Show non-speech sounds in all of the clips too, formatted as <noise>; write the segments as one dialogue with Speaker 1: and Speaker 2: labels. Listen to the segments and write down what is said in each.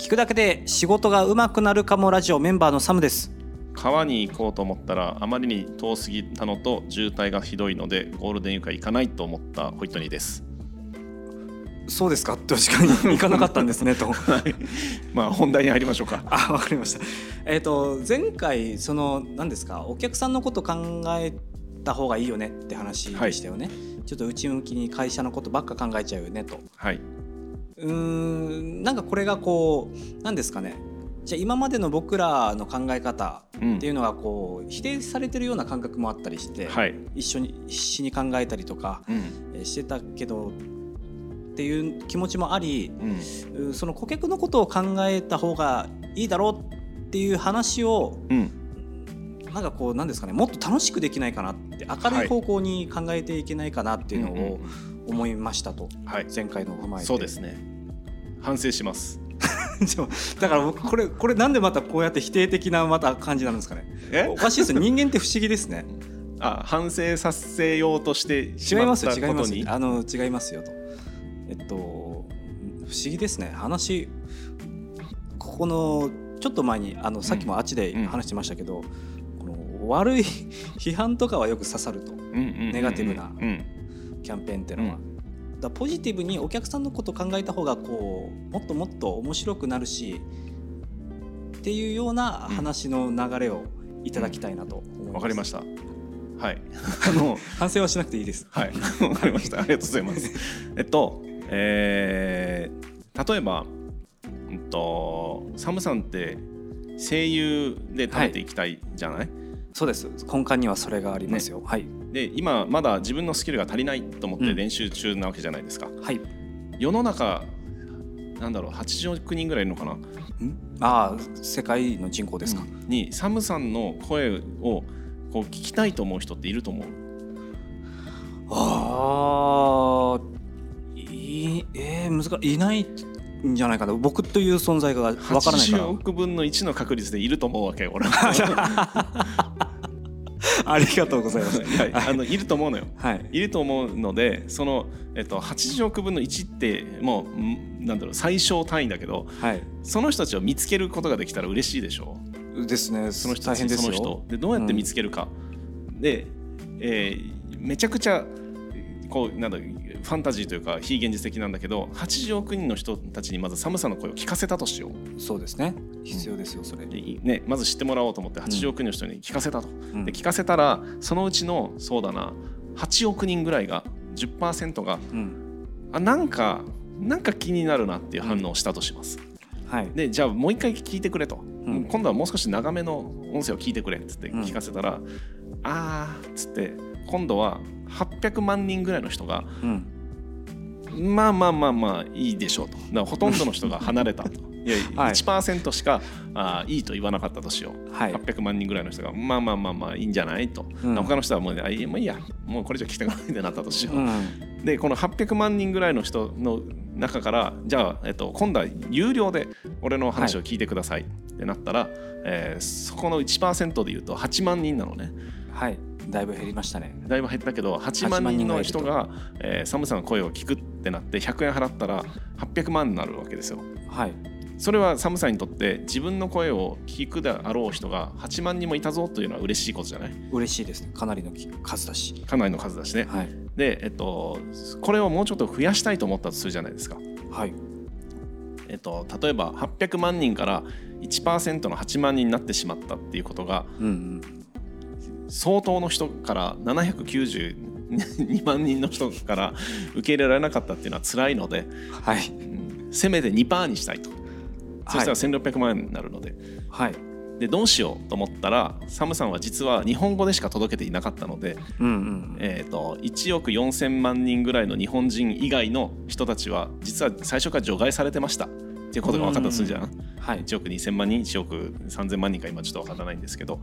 Speaker 1: 聞くだけで仕事が上手くなるかもラジオメンバーのサムです。
Speaker 2: 川に行こうと思ったらあまりに遠すぎたのと渋滞がひどいのでゴールデンウィークは行かないと思ったホイットニーです。
Speaker 1: そうですか。確かに行かなかったんですねと。<laughs>
Speaker 2: まあ本題に入りましょうか。<laughs>
Speaker 1: あわかりました。えっ、と前回その何ですかお客さんのこと考えた方がいいよねって話でしたよね、ちょっと内向きに会社のことばっか考えちゃうよねと。
Speaker 2: はいう
Speaker 1: ーんなんかこれがこう何ですかね。じゃあ今までの僕らの考え方
Speaker 2: うん。
Speaker 1: っていうのがこう否定されてるような感覚もあったりして、
Speaker 2: はい、
Speaker 1: 一緒に必死に考えたりとかしてたけどっていう気持ちもあり
Speaker 2: うん。
Speaker 1: うその顧客のことを考えた方がいいだろうっていう話を
Speaker 2: うん、
Speaker 1: なんかこうなんですかねもっと楽しくできないかなって明るい方向に考えていけないかなっていうのを
Speaker 2: うんうんうん
Speaker 1: 思いましたと、
Speaker 2: はい。
Speaker 1: 前回のを踏まえて。
Speaker 2: そうですね反省します。<laughs>
Speaker 1: だから僕これこれなんでまたこうやって否定的なまた感じなんですかね。
Speaker 2: え？
Speaker 1: おかしいですね。人間って不思議ですね。<laughs>
Speaker 2: あ反省させようとしてしまっ
Speaker 1: 違いますよ
Speaker 2: たことに？
Speaker 1: 違いますよあの違いますよと。えっと不思議ですね。話ここのちょっと前にあのさっきもあっちで話してましたけど、この悪い <laughs> 批判とかはよく刺さると。
Speaker 2: うんうんうんうん
Speaker 1: ネガティブな
Speaker 2: うん。
Speaker 1: キャンペーンっていうのは、
Speaker 2: う
Speaker 1: だポジティブにお客さんのことを考えた方がこうもっともっと面白くなるしっていうような話の流れをいただきたいなと思います。
Speaker 2: わかりましたはい <laughs> あの
Speaker 1: 反省はしなくていいです。
Speaker 2: はい、わかりました。ありがとうございます。<laughs> えっと、えー例えば、うんと、サムさんって声優で食べていきたいじゃない、
Speaker 1: そうです。根幹にはそれがありますよ。はい。
Speaker 2: で今まだ自分のスキルが足りないと思って
Speaker 1: うん
Speaker 2: 練習中なわけじゃないですか。
Speaker 1: はい。
Speaker 2: 世の中なんだろう80億人ぐらいいるのかな、
Speaker 1: ああ、世界の人口ですか。
Speaker 2: にサムさんの声をこう聞きたいと思う人っていると思う
Speaker 1: ああ、いえー、難しいいないんじゃないかな。僕という存在がわからないから
Speaker 2: 80。億分の1の確率でいると思うわけよ俺は <laughs> <laughs>
Speaker 1: ありがとうございます。<laughs>
Speaker 2: いやあのいると思うのよ
Speaker 1: はい。
Speaker 2: いると思うのでその、えっと、80億分の1ってもうんなんだろう最小単位だけど
Speaker 1: はい。
Speaker 2: その人たちを見つけることができたら嬉しいでしょ？
Speaker 1: ですね。
Speaker 2: その人
Speaker 1: 大変ですよ。
Speaker 2: その人でどうやって見つけるか、で、えーめちゃくちゃこうなんだファンタジーというか非現実的なんだけど80億人の人たちにまず寒さの声を聞かせたとしよう
Speaker 1: そうですね。必要ですよ、それ。
Speaker 2: でいね、まず知ってもらおうと思って80億人の人に聞かせたと、
Speaker 1: うん
Speaker 2: で聞かせたらそのうちのそうだな8億人ぐらいが10%が
Speaker 1: うん。
Speaker 2: あなんかなんか気になるなっていう反応をしたとします。
Speaker 1: はい。
Speaker 2: でじゃあもう一回聞いてくれと、
Speaker 1: うん
Speaker 2: 今度はもう少し長めの音声を聞いてくれっつって
Speaker 1: うん
Speaker 2: 聞かせたら、あーっつって今度は800万人ぐらいの人が
Speaker 1: うん。
Speaker 2: まあまあまあまあいいでしょうと。だからほとんどの人が離れたと。<laughs> いや、
Speaker 1: はい。
Speaker 2: 1%しかあーいいと言わなかったとしよう、
Speaker 1: はい。
Speaker 2: 800万人ぐらいの人がまあまあまあまあいいんじゃないと、
Speaker 1: うん。
Speaker 2: 他の人はもうねあいいもういいや。もうこれ以上聞きたくないってなったとしよう、
Speaker 1: うん。
Speaker 2: でこの800万人ぐらいの人の中からじゃあ、えっと、今度は有料で俺の話を聞いてくださいってなったら、えーそこの1%で言うと8万人なのね。
Speaker 1: はい。だいぶ減りましたね。
Speaker 2: だいぶ減ったけど8万人の人が、えー、サムさんの声を聞くってなって100円払ったら800万になるわけですよ
Speaker 1: はい。
Speaker 2: それはサムさんにとって自分の声を聞くであろう人が8万人もいたぞというのは嬉しいことじゃない？
Speaker 1: 嬉しいですね。かなりの数だし。
Speaker 2: かなりの数だしね、
Speaker 1: はい。
Speaker 2: で、えっと、これをもうちょっと増やしたいと思ったとするじゃないですか
Speaker 1: はい。
Speaker 2: えっと、例えば800万人から1%の8万人になってしまったっていうことが
Speaker 1: うんうん。
Speaker 2: 相当の人から792万人の人から受け入れられなかったっていうのは辛いので、
Speaker 1: はい。
Speaker 2: うんせめて2%にしたいと、そしたら1600万円になるので
Speaker 1: はい。
Speaker 2: でどうしようと思ったらサムさんは実は日本語でしか届けていなかったので、
Speaker 1: うんうん。
Speaker 2: えー、と1億4000万人ぐらいの日本人以外の人たちは実は最初から除外されてましたっていうことが分かったとするじゃん。
Speaker 1: はい。
Speaker 2: 1億2000万人1億3000万人か今ちょっと分からないんですけど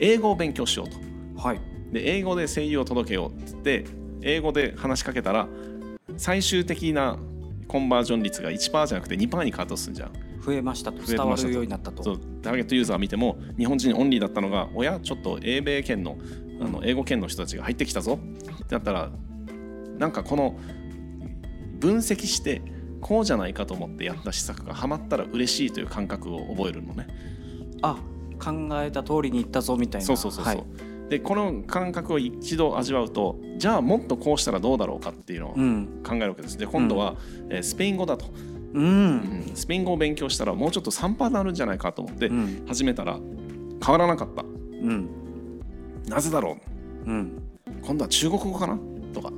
Speaker 2: 英語を勉強しようと
Speaker 1: はい。
Speaker 2: で英語で声優を届けようってって英語で話しかけたら最終的なコンバージョン率が1%じゃなくて2%に変わったとするじゃん
Speaker 1: 増えましたと。
Speaker 2: 増えましたと
Speaker 1: 伝わるようになったと。
Speaker 2: そうターゲットユーザー見ても日本人オンリーだったのがおやちょっと英米圏のあの英語圏の人たちが入ってきたぞってなったらなんかこの分析してこうじゃないかと思ってやった施策がハマったら嬉しいという感覚を覚えるのね。
Speaker 1: あ考えた通りにいったぞみたいな。
Speaker 2: そうそうそうそう、はい、でこの感覚を一度味わうとじゃあもっとこうしたらどうだろうかっていうのを考えるわけです、で今度は、えー、スペイン語だと、うん、うん、スペイン語を勉強したらもうちょっと3パーになるんじゃないかと思って始めたら変わらなかった、うん、なぜだろう、うん、今度は中国語かな？とか。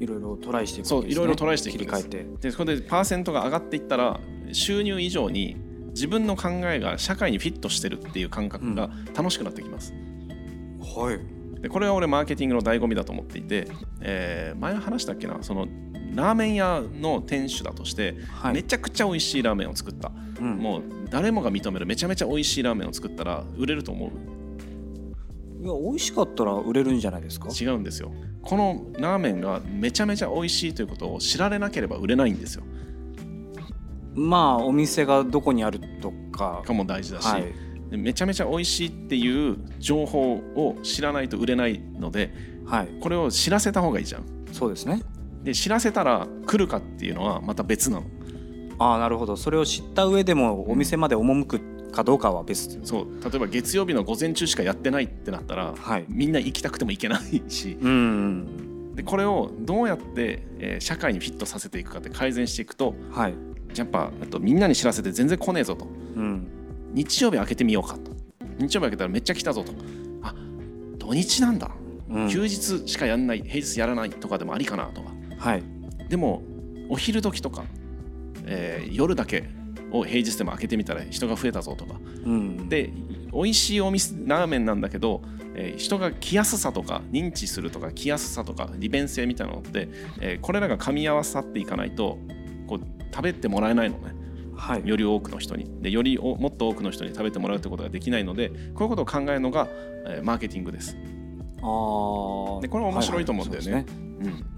Speaker 1: いろいろトライしていく、
Speaker 2: ね、そういろいろトライしていく
Speaker 1: 切り替えて。
Speaker 2: でそこでパーセントが上がっていったら収入以上に自分の考えが社会にフィットしてるっていう感覚が楽しくなってきます、
Speaker 1: うん、はい。
Speaker 2: でこれは俺マーケティングの醍醐味だと思っていて、えー、前話したっけな？そのラーメン屋の店主だとして、はい、めちゃくちゃ美味しいラーメンを作った、うん、もう誰もが認めるめちゃめちゃ美味しいラーメンを作ったら売れると思う。
Speaker 1: いや美味しかったら売れるんじゃないですか？
Speaker 2: 違うんですよ。このラーメンがめちゃめちゃ美味しいということを知られなければ売れないんですよ。
Speaker 1: まあお店がどこにあるとか。
Speaker 2: かも大事だし、はい、めちゃめちゃ美味しいっていう情報を知らないと売れないので、はい、これを知らせた方がいいじゃん。
Speaker 1: そうですね。
Speaker 2: で知らせたら来るかっていうのはまた別なの。
Speaker 1: ああなるほど。それを知った上でもお店まで赴くかどうかは別、
Speaker 2: うん、そう。例えば月曜日の午前中しかやってないってなったら、はい、みんな行きたくても行けないし、うん、でこれをどうやって、えー、社会にフィットさせていくかって改善していくと、はい、やっぱとみんなに知らせて全然来ねえぞと、うん、日曜日開けてみようかと。日曜日開けたらめっちゃ来たぞと。あ土日なんだ、うん、休日しかやんない平日やらないとかでもありかなとか、はい、でもお昼時とか、えー、夜だけを平日でも開けてみたら人が増えたぞとか、うん、で美味しいお店ラーメンなんだけど、えー、人が来やすさとか認知するとか来やすさとか利便性みたいなのって、えー、これらが噛み合わさっていかないとこう食べてもらえないのね。はい、より多くの人に。でよりもっと多くの人に食べてもらうということができないのでこういうことを考えるのが、えー、マーケティングです。あでこれ面白いと思うんだよね。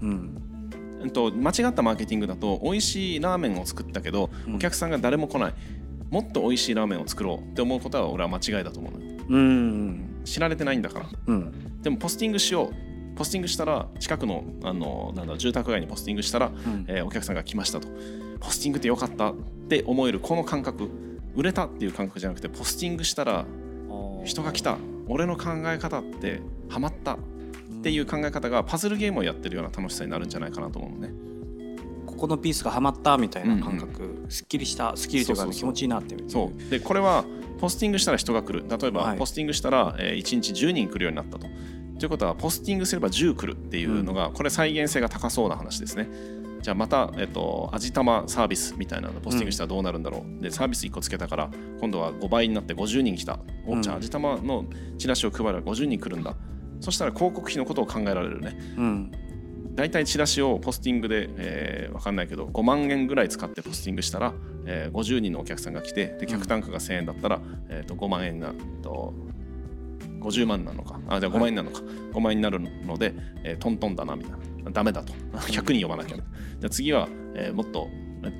Speaker 2: うん、と間違ったマーケティングだと美味しいラーメンを作ったけど、お客さんが誰も来ない。もっと美味しいラーメンを作ろうって思うことは俺は間違いだと思うのよ。うん。知られてないんだから、うん、でもポスティングしよう。ポスティングしたら近くのあのなんだ住宅街にポスティングしたら、うん、えー、お客さんが来ましたとポスティングってよかったって思えるこの感覚。売れたっていう感覚じゃなくてポスティングしたら人が来た。俺の考え方ってハマったっていう考え方がパズルゲームをやってるような楽しさになるんじゃないかなと思うのね。
Speaker 1: ここのピースがはまったみたいな感覚、うんうん、すっきりしたすっきりというか、気持ちいいなって
Speaker 2: そうでこれはポスティングしたら人が来る。例えば、はい、ポスティングしたら、えー、1日10人来るようになったと。ということはポスティングすれば10来るっていうのが、これ再現性が高そうな話ですね。じゃあまた、えっと、味玉サービスみたいなのポスティングしたらどうなるんだろう、うん、でサービス1個つけたから今度は5倍になって50人来た、おじゃあ味玉のチラシを配れば50人来るんだ。そしたら広告費のことを考えられるね、うん、大体チラシをポスティングで、えー、分かんないけど5万円ぐらい使ってポスティングしたら、えー、50人のお客さんが来てで客単価が1000円だったら、えー、と5万円がと50万なのか。あじゃあ5万円なのか、はい、5万円になるので、えー、トントンだなみたいなダメだと。<laughs> 100人呼ばなきゃ。じゃあ次は、えー、もっと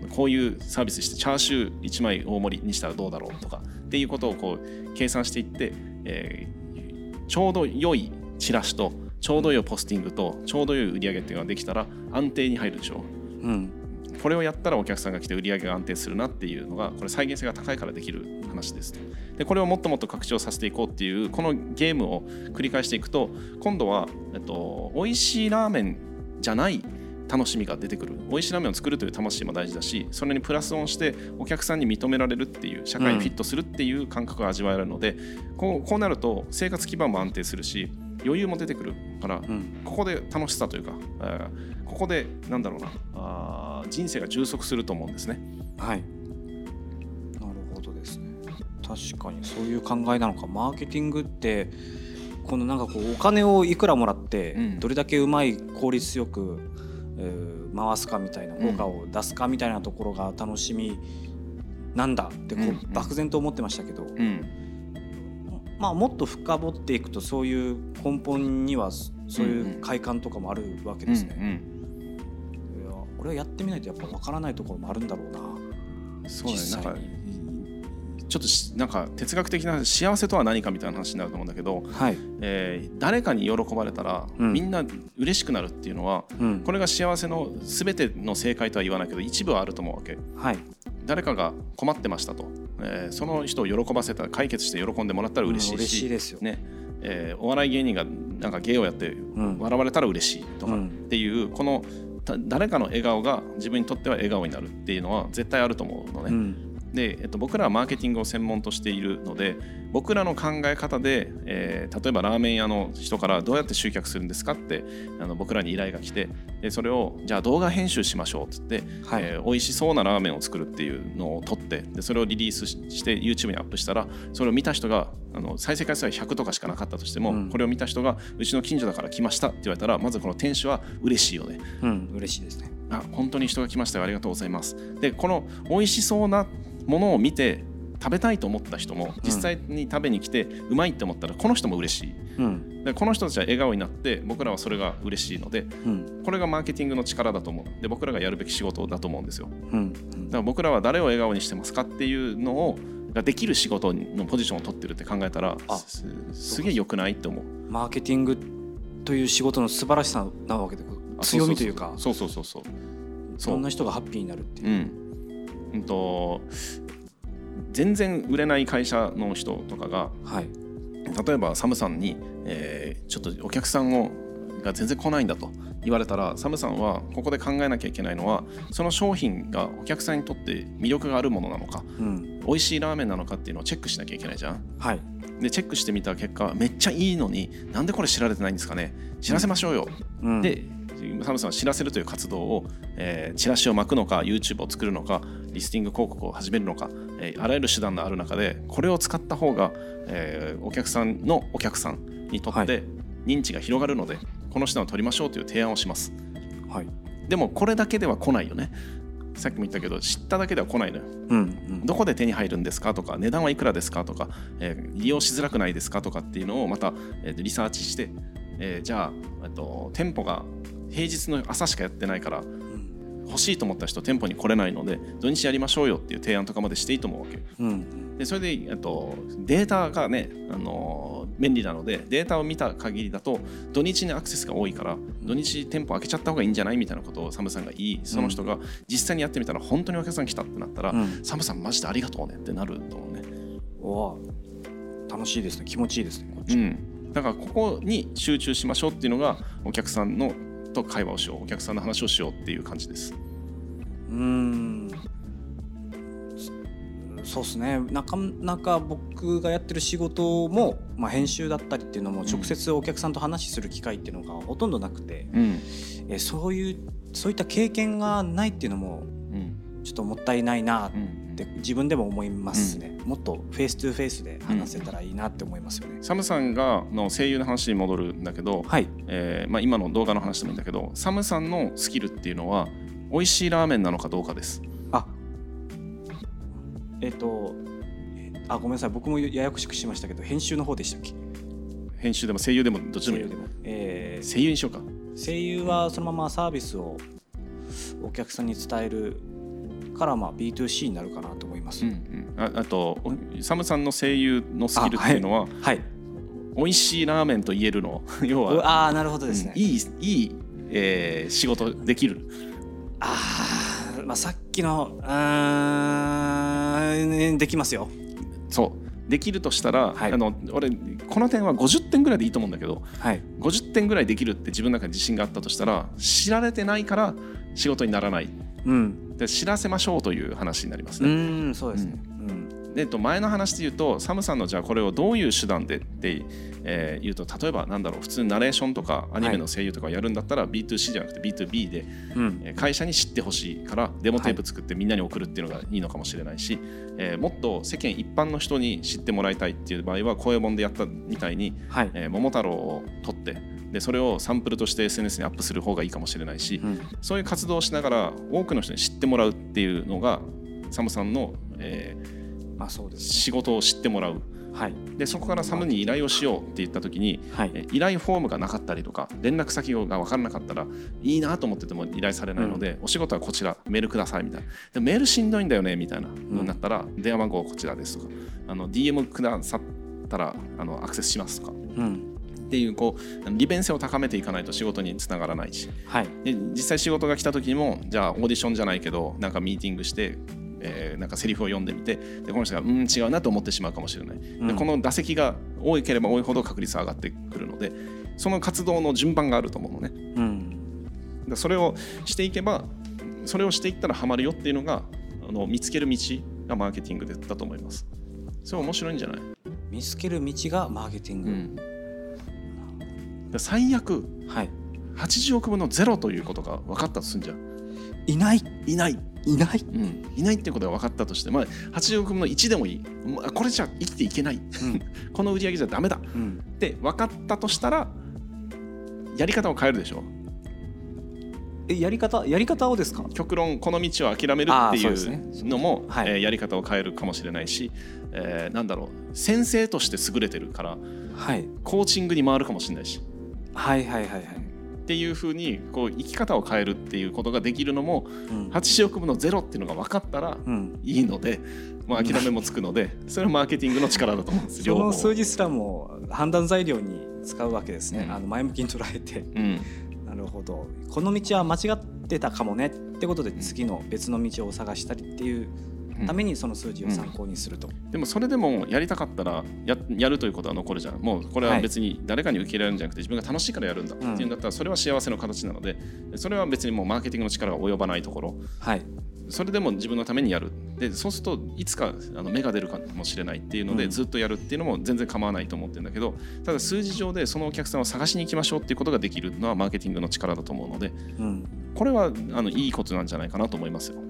Speaker 2: こういうサービスしてチャーシュー1枚大盛りにしたらどうだろうとかっていうことをこう計算していって、えー、ちょうど良いチラシとちょうど良いポスティングとちょうど良い売り上げっていうのができたら安定に入るでしょ。う。うん。これをやったらお客さんが来て売り上げが安定するなっていうのがこれ再現性が高いからできる話ですでこれをもっともっと拡張させていこうっていうこのゲームを繰り返していくと今度は、えっと、美味しいラーメンじゃない楽しみが出てくる。美味しいラーメンを作るという魂も大事だしそれにプラスオンしてお客さんに認められるっていう社会にフィットするっていう感覚が味わえるので、うん、こうこうなると生活基盤も安定するし余裕も出てくるから、うん、ここで楽しさというか、えー、ここでなんだろうなあ人生が充足すると思うんですね。
Speaker 1: はい。なるほどですね。確かにそういう考えなのか。マーケティングってこのなんかこうお金をいくらもらってどれだけうまい効率よく、えー、回すかみたいな効果を出すかみたいなところが楽しみなんだってこう漠然と思ってましたけど、うん。まあ、もっと深掘っていくとそういう根本にはそういう快感とかもあるわけですね。うんうん、いやこれはやってみないとやっぱ分からないところもあるんだろうな。
Speaker 2: そうね。なんかちょっとなんか哲学的な幸せとは何かみたいな話になると思うんだけど、はい。えー、誰かに喜ばれたら、うん、みんな嬉しくなるっていうのは、うん、これが幸せの全ての正解とは言わないけど一部はあると思うわけ。はい、誰かが困ってましたと、えー、その人を喜ばせた解決して喜んでもらったら嬉しいし、うん、
Speaker 1: 嬉しいですよ。
Speaker 2: ね。えー、お笑い芸人がなんか芸をやって笑われたら嬉しいとかっていう、この誰かの笑顔が自分にとっては笑顔になるっていうのは絶対あると思うのね。うんで、えっと、僕らはマーケティングを専門としているので僕らの考え方で、えー、例えばラーメン屋の人からどうやって集客するんですかってあの僕らに依頼が来てでそれをじゃあ動画編集しましょうっつって、はい、えー、美味しそうなラーメンを作るっていうのを撮ってでそれをリリースして YouTube にアップしたらそれを見た人があの再生回数は100とかしかなかったとしても、うん、これを見た人がうちの近所だから来ましたって言われたらまずこの店主は嬉しいよね。
Speaker 1: うん、嬉しいですね。
Speaker 2: あ本当に人が来ましたよ。ありがとうございます。でこの美味しそうなものを見て食べたいと思った人も実際に食べに来てうまいって思ったらこの人も嬉しい、うん、でこの人たちは笑顔になって僕らはそれが嬉しいので、うん、これがマーケティングの力だと思う。で僕らがやるべき仕事だと思うんですよ、うん、だから僕らは誰を笑顔にしてますかっていうのをができる仕事のポジションを取ってるって考えたらすげえ良くないって思う。
Speaker 1: マーケティングという仕事の素晴らしさなわけで強みというか。
Speaker 2: そうそうそうそう。
Speaker 1: そんな人がハッピーになるっていう、うん
Speaker 2: うんと全然売れない会社の人とかが、はい、例えばサムさんに、えー、ちょっとお客さんをが全然来ないんだと言われたらサムさんはここで考えなきゃいけないのはその商品がお客さんにとって魅力があるものなのか、うん、美味しいラーメンなのかっていうのをチェックしなきゃいけないじゃん。はい、でチェックしてみた結果めっちゃいいのになんでこれ知られてないんですかね。知らせましょうよ。うん、でサムさんは知らせるという活動を、えー、チラシを巻くのか YouTube を作るのかリスティング広告を始めるのか、えー、あらゆる手段がある中でこれを使った方が、えー、お客さんのお客さんにとって認知が広がるので、はい、この手段を取りましょうという提案をします、はい、でもこれだけでは来ないよね。さっきも言ったけど知っただけでは来ないのよ、うんうん、どこで手に入るんですかとか値段はいくらですかとか、えー、利用しづらくないですかとかっていうのをまた、えー、リサーチして、えー、じゃあと店舗が平日の朝しかやってないから欲しいと思った人店舗に来れないので土日やりましょうよっていう提案とかまでしていいと思うわけ、うん、でそれでとデータがね、あの便利なのでデータを見た限りだと土日にアクセスが多いから土日店舗開けちゃった方がいいんじゃないみたいなことをサムさんが言いその人が実際にやってみたら本当にお客さん来たってなったら、うん、サムさんマジでありがとうねってなると思うね。
Speaker 1: お楽しいですね。気持ちいいですね
Speaker 2: うん。だからここに集中しましょうっていうのがお客さんのと会話をしようお客さんの話をしようっていう感じです。うん。
Speaker 1: そうですね。なかなか僕がやってる仕事も、まあ、編集だったりっていうのも直接お客さんと話する機会っていうのがほとんどなくて、うん、えそういうそういった経験がないっていうのもちょっともったいないなって自分でも思いますね、うん、もっと face to face で話せたらいいなって思いますよね、
Speaker 2: うん、サムさんがの声優の話に戻るんだけど、はい。えーまあ、今の動画の話でもいいんだけどサムさんのスキルっていうのは美味しいラーメンなのかどうかです。あ。
Speaker 1: えっ、ー、とあごめんなさい。僕もややこしくしましたけど編集の方でしたっけ？
Speaker 2: 編集でも声優でもどっちでもいいえー、声優にしようか。
Speaker 1: 声優はそのままサービスをお客さんに伝えるからまあ B2C になるかなと思います、うんう
Speaker 2: ん、ああとサムさんの声優のスキルっていうのは、はい、はい、美味しいラーメンと言えるの <laughs> 要
Speaker 1: はあなるほどですね、
Speaker 2: うん、いいいい、えー、仕事できる。
Speaker 1: ああまあさっきのうんできますよ。
Speaker 2: そう。できるとしたら、はい、あの俺この点は50点ぐらいでいいと思うんだけど、はい、50点ぐらいできるって自分の中に自信があったとしたら知られてないから仕事にならない、うん、で知らせましょうという話になりますね。
Speaker 1: うんそうですね、うん。
Speaker 2: でと前の話で言うとサムさんのじゃあこれをどういう手段でってえー、言うと例えばなんだろう普通にナレーションとかアニメの声優とかやるんだったら、はい、B2C じゃなくて B2B で、うん、会社に知ってほしいからデモテープ作ってみんなに送るっていうのがいいのかもしれないし、はい、えー、もっと世間一般の人に知ってもらいたいっていう場合は声本でやったみたいに、はい、えー、桃太郎を撮ってでそれをサンプルとして SNS にアップする方がいいかもしれないし、うん、そういう活動をしながら多くの人に知ってもらうっていうのがサムさんの、えーまあそうです、仕事を知ってもらう。
Speaker 1: はい。
Speaker 2: でそこからサムに依頼をしようって言った時に、
Speaker 1: はい。
Speaker 2: え依頼フォームがなかったりとか連絡先が分からなかったらいいなと思ってても依頼されないので、お仕事はこちらメールくださいみたいな。でメールしんどいんだよねみたいなのになったら、電話番号こちらですとかあの DM くださったらあのアクセスしますとか。
Speaker 1: うん
Speaker 2: っていうこう利便性を高めていかないと仕事につながらないし。
Speaker 1: はい。
Speaker 2: で実際仕事が来た時にもじゃあオーディションじゃないけどなんかミーティングして、えーなんかセリフを読んでみてでこの人がうん違うなと思ってしまうかもしれない、
Speaker 1: うん。
Speaker 2: でこの打席が多ければ多いほど確率は上がってくるのでその活動の順番があると思うのね。
Speaker 1: うん。
Speaker 2: でそれをしていけばそれをしていったらハマるよっていうのがあの見つける道がマーケティングだと思います。それ面白いんじゃない、
Speaker 1: 見つける道がマーケティング、
Speaker 2: で最悪。
Speaker 1: はい。
Speaker 2: 80億分のゼロということが分かったとするんじゃん。
Speaker 1: いない。
Speaker 2: いない。
Speaker 1: いない。
Speaker 2: うん、いないっていうことが分かったとして、まあ、80億分の1でもいい、まあこれじゃ生きていけない、<laughs> この売り上げじゃダメだ。
Speaker 1: うん。
Speaker 2: って分かったとしたらやり方を変えるでしょ？
Speaker 1: えやり方やり方をですか？
Speaker 2: 極論この道を諦めるっていうのも、
Speaker 1: はい。
Speaker 2: えーやり方を変えるかもしれないし、えーなんだろう。先生として優れてるから
Speaker 1: はい。
Speaker 2: コーチングに回るかもしれないし
Speaker 1: はいはいはいはい。
Speaker 2: っていうふうにこう生き方を変えるっていうことができるのも
Speaker 1: うん。
Speaker 2: 80億分のゼロっていうのが分かったら
Speaker 1: うん。
Speaker 2: いいので、まあ、諦めもつくのでそれはマーケティングの力だと思うんです
Speaker 1: その数字すらも判断材料に使うわけですね、
Speaker 2: うん。
Speaker 1: あの前向きに捉えて。
Speaker 2: うん。
Speaker 1: なるほど。この道は間違ってたかもねってことで次の別の道を探したりっていうためにその数字を参考にすると、
Speaker 2: でもそれでもやりたかったらややるということは残るじゃん。もうこれは別に誰かに受け入れられるんじゃなくて自分が楽しいからやるんだ。っていうんだったらそれは幸せの形なのでそれは別にもうマーケティングの力が及ばないところ。
Speaker 1: はい。
Speaker 2: それでも自分のためにやる。でそうするといつかあの芽が出るかもしれないっていうので、
Speaker 1: うん。
Speaker 2: ずっとやるっていうのも全然構わないと思ってるんだけどただ数字上でそのお客さんを探しに行きましょうっていうことができるのはマーケティングの力だと思うので
Speaker 1: うん。
Speaker 2: これはあのいいことなんじゃないかなと思いますよ。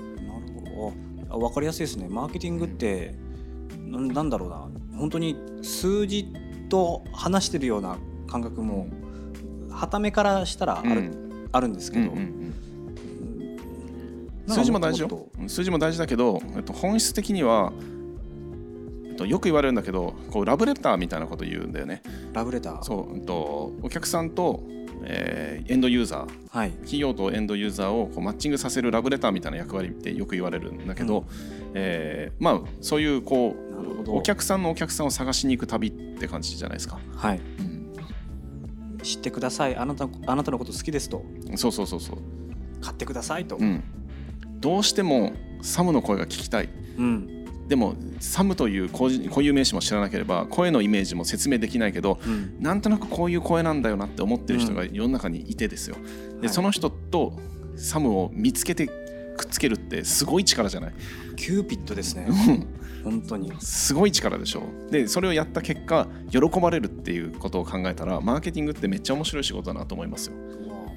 Speaker 1: あ分かりやすいですね。マーケティングってなんだろうな。本当に数字と話してるような感覚もはためからしたらある,、
Speaker 2: うん。
Speaker 1: あるんですけど、
Speaker 2: うんうんうん。数字も大事よ。数字も大事だけど、えっと、本質的には、えっと、よく言われるんだけどこうラブレターみたいなこと言うんだよね。
Speaker 1: ラブレター。
Speaker 2: そう、えっと、お客さんと、えーエンドユーザー
Speaker 1: はい。
Speaker 2: 企業とエンドユーザーをこうマッチングさせるラブレターみたいな役割ってよく言われるんだけど、
Speaker 1: うん。
Speaker 2: えーまあそういうこうお客さんのお客さんを探しに行く旅って感じじゃないですか。
Speaker 1: はい。
Speaker 2: うん。
Speaker 1: 知ってください。あなたあなたのこと好きですと。
Speaker 2: そうそうそうそう、
Speaker 1: 買ってくださいと、
Speaker 2: うん、どうしてもサムの声が聞きたい。
Speaker 1: うん
Speaker 2: でもサムという固固有名詞も知らなければ声のイメージも説明できないけど
Speaker 1: うん。
Speaker 2: なんとなくこういう声なんだよなって思ってる人が世の中にいてですよ。で、
Speaker 1: はい。
Speaker 2: その人とサムを見つけてくっつけるってすごい力じゃない？
Speaker 1: キューピッドですね。本当に。
Speaker 2: すごい力でしょ。でそれをやった結果喜ばれるっていうことを考えたらマーケティングってめっちゃ面白い仕事だなと思いますよ。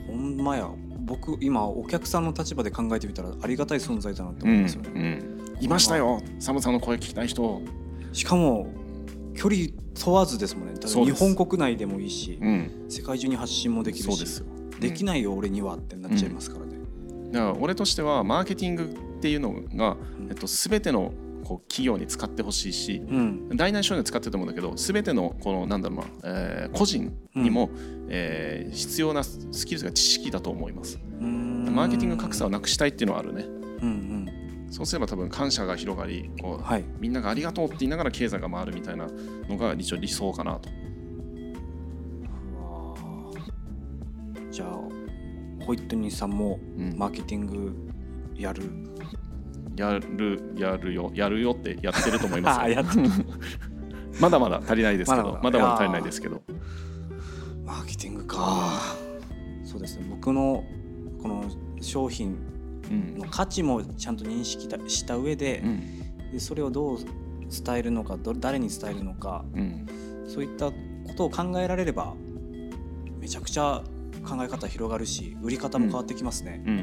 Speaker 1: ほんまや。僕今お客さんの立場で考えてみたらありがたい存在だなって
Speaker 2: うん
Speaker 1: 思いますよね、
Speaker 2: うんいましたよ。サムさんの声聞きたい人。
Speaker 1: しかも距離問わずですもんね。日本国内でもいいし、
Speaker 2: うん、
Speaker 1: 世界中に発信もできるし。
Speaker 2: そうですよ。
Speaker 1: できないよ俺にはってなっちゃいますからね、
Speaker 2: だから俺としてはマーケティングっていうのが、
Speaker 1: うん。
Speaker 2: えっと、全てのこう企業に使ってほしいし
Speaker 1: うん。
Speaker 2: 大なり小なり使ってると思うんだけど全てのこのなんだろうな、えー個人にも、えー必要なスキルが知識だと思います。
Speaker 1: うん。
Speaker 2: マーケティング格差をなくしたいっていうのはあるね。
Speaker 1: うん
Speaker 2: そうすれば多分感謝が広がりこう、
Speaker 1: うんはい。
Speaker 2: みんながありがとうって言いながら経済が回るみたいなのが一応理想かなと。
Speaker 1: じゃあホイットニーさんも
Speaker 2: うん。
Speaker 1: マーケティングやる、
Speaker 2: やるやるよ。やるよってやってると思います <laughs> <laughs> まだまだ足りないですけど。<laughs> ま
Speaker 1: まだ。まだ
Speaker 2: 足りないですけど。
Speaker 1: マーケティングかそうですね。僕のこの商品
Speaker 2: うん
Speaker 1: の価値もちゃんと認識だした上で
Speaker 2: う、ん。
Speaker 1: でそれをどう伝えるのかど誰に伝えるのか
Speaker 2: うん。
Speaker 1: そういったことを考えられればめちゃくちゃ考え方広がるし売り方も変わってきますね。
Speaker 2: うん。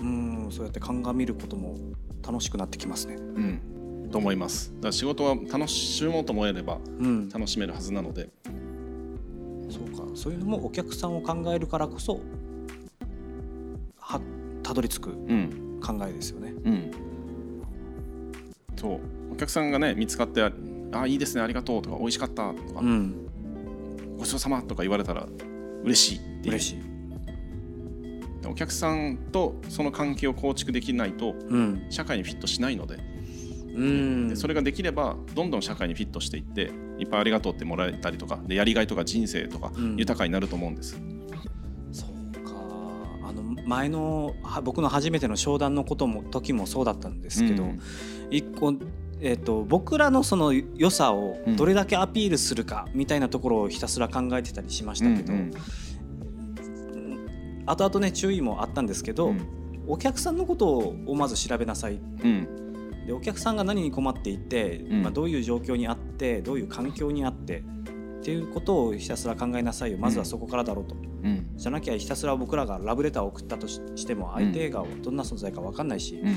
Speaker 1: うんそうやって鑑みることも楽しくなってきますね。
Speaker 2: うん。うんと思います。だから仕事は楽しもうと思えれば
Speaker 1: うん。
Speaker 2: 楽しめるはずなので。
Speaker 1: そうか。そういうのもお客さんを考えるからこそはたどり着く
Speaker 2: うん。
Speaker 1: 考えですよね。
Speaker 2: うん。そう。お客さんがね見つかって「あいいですねありがとう」とか「美味しかった」とか、
Speaker 1: うん。
Speaker 2: ごちそうさま」とか言われたら嬉しいっていう。
Speaker 1: 嬉しい。
Speaker 2: お客さんとその関係を構築できないと
Speaker 1: うん。
Speaker 2: 社会にフィットしないので。
Speaker 1: うん。
Speaker 2: でそれができればどんどん社会にフィットしていっていっぱいありがとうってもらえたりとかでやりがいとか人生とか
Speaker 1: うん。
Speaker 2: 豊かになると思うんです。
Speaker 1: そう前のは僕の初めての商談のことも時もそうだったんですけど、
Speaker 2: うん。
Speaker 1: 一個えー、と僕らのその良さを
Speaker 2: うん。
Speaker 1: どれだけアピールするかみたいなところをひたすら考えてたりしましたけど、
Speaker 2: うん。
Speaker 1: 後々ね注意もあったんですけど、
Speaker 2: うん。
Speaker 1: お客さんのことをまず調べなさい。
Speaker 2: うん。
Speaker 1: でお客さんが何に困っていて、
Speaker 2: うん。
Speaker 1: まあ、どういう状況にあってどういう環境にあってっていうことをひたすら考えなさいよ。まずはそこからだろうと、
Speaker 2: うん。
Speaker 1: じゃなきゃひたすら僕らがラブレターを送ったとししても相手がどんな存在か分かんないし、
Speaker 2: うん。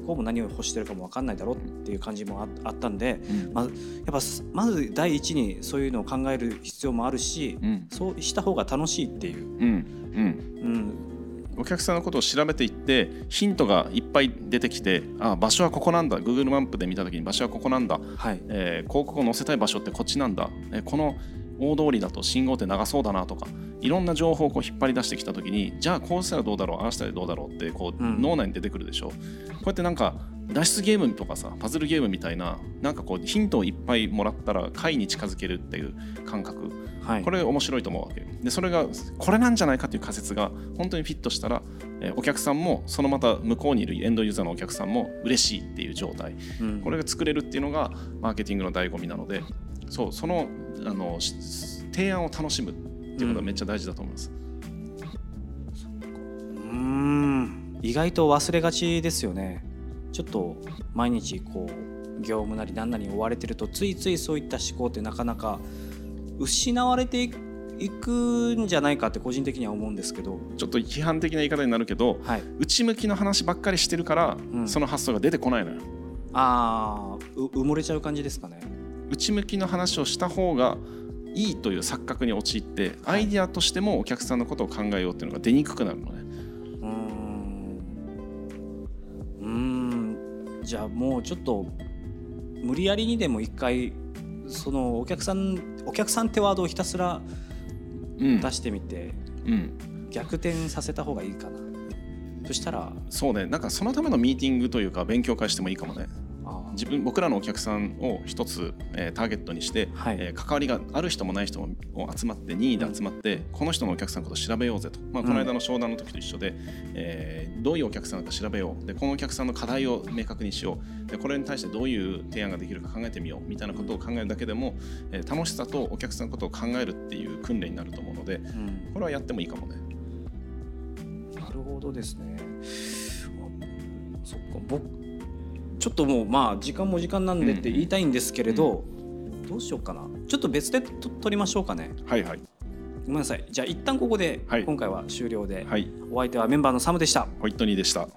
Speaker 1: 向こうも何を欲してるかも分かんないだろうっていう感じもああったんで、
Speaker 2: うん。
Speaker 1: まあ、やっぱまず第一にそういうのを考える必要もあるし、
Speaker 2: うん。
Speaker 1: そうした方が楽しいっていう、
Speaker 2: うん、お客さんのことを調べていってヒントがいっぱい出てきてあ場所はここなんだ。Google マップで見た時に場所はここなんだ、
Speaker 1: はい、
Speaker 2: えー広告を載せたい場所ってこっちなんだ、えーこの大通りだと信号って長そうだなとかいろんな情報をこう引っ張り出してきた時にじゃあこうしたらどうだろうああしたらどうだろうってこう、
Speaker 1: うん。
Speaker 2: 脳内に出てくるでしょ。こうやってなんか脱出ゲームとかさパズルゲームみたいななんかこうヒントをいっぱいもらったら解に近づけるっていう感覚
Speaker 1: はい、
Speaker 2: これ面白いと思うわけ。でそれがこれなんじゃないかという仮説が本当にフィットしたら、えーお客さんもそのまた向こうにいるエンドユーザーのお客さんも嬉しいっていう状態。
Speaker 1: うん。
Speaker 2: これが作れるっていうのがマーケティングの醍醐味なのでそうそのあのし提案を楽しむっていうことがめっちゃ大事だと思います。
Speaker 1: うーん。意外と忘れがちですよね。ちょっと毎日こう業務なり何なりに追われてるとついついそういった思考ってなかなか失われていくんじゃないかって個人的には思うんですけど。
Speaker 2: ちょっと批判的な言い方になるけど
Speaker 1: はい。
Speaker 2: 内向きの話ばっかりしてるから、
Speaker 1: ん。
Speaker 2: その発想が出てこないのよ。
Speaker 1: ああ埋もれちゃう感じですかね。
Speaker 2: 内向きの話をした方がいいという錯覚に陥って、
Speaker 1: はい。
Speaker 2: アイディアとしてもお客さんのことを考えようっていうのが出にくくなるのね。
Speaker 1: うーん。うーん。じゃあもうちょっと無理やりにでも一回そのお客さんお客さんってワードをひたすら
Speaker 2: うん。
Speaker 1: 出してみて、
Speaker 2: うん、
Speaker 1: 逆転させた方がいいかな。そしたら
Speaker 2: そうね。なんかそのためのミーティングというか勉強会してもいいかもね自分僕らのお客さんを一つ、えーターゲットにして、
Speaker 1: はい。
Speaker 2: えー関わりがある人もない人も集まって任意で集まって、この人のお客さんのことを調べようぜと、まあ、この間の商談の時と一緒で、えーどういうお客さんか調べよう。でこのお客さんの課題を明確にしよう。でこれに対してどういう提案ができるか考えてみようみたいなことを考えるだけでも、えー楽しさとお客さんのことを考えるっていう訓練になると思うので
Speaker 1: うん、
Speaker 2: これはやってもいいかもね。
Speaker 1: なるほどですね。あそっか。僕ちょっともうまあ時間も時間なんでって言いたいんですけれど、どうしようかな。ちょっと別でと撮りましょうかね。
Speaker 2: はいはい。
Speaker 1: ごめんなさい。じゃあ一旦ここで
Speaker 2: はい。
Speaker 1: 今回は終了で、
Speaker 2: はい。
Speaker 1: お相手はメンバーのサムでした。
Speaker 2: ホイットニーでした。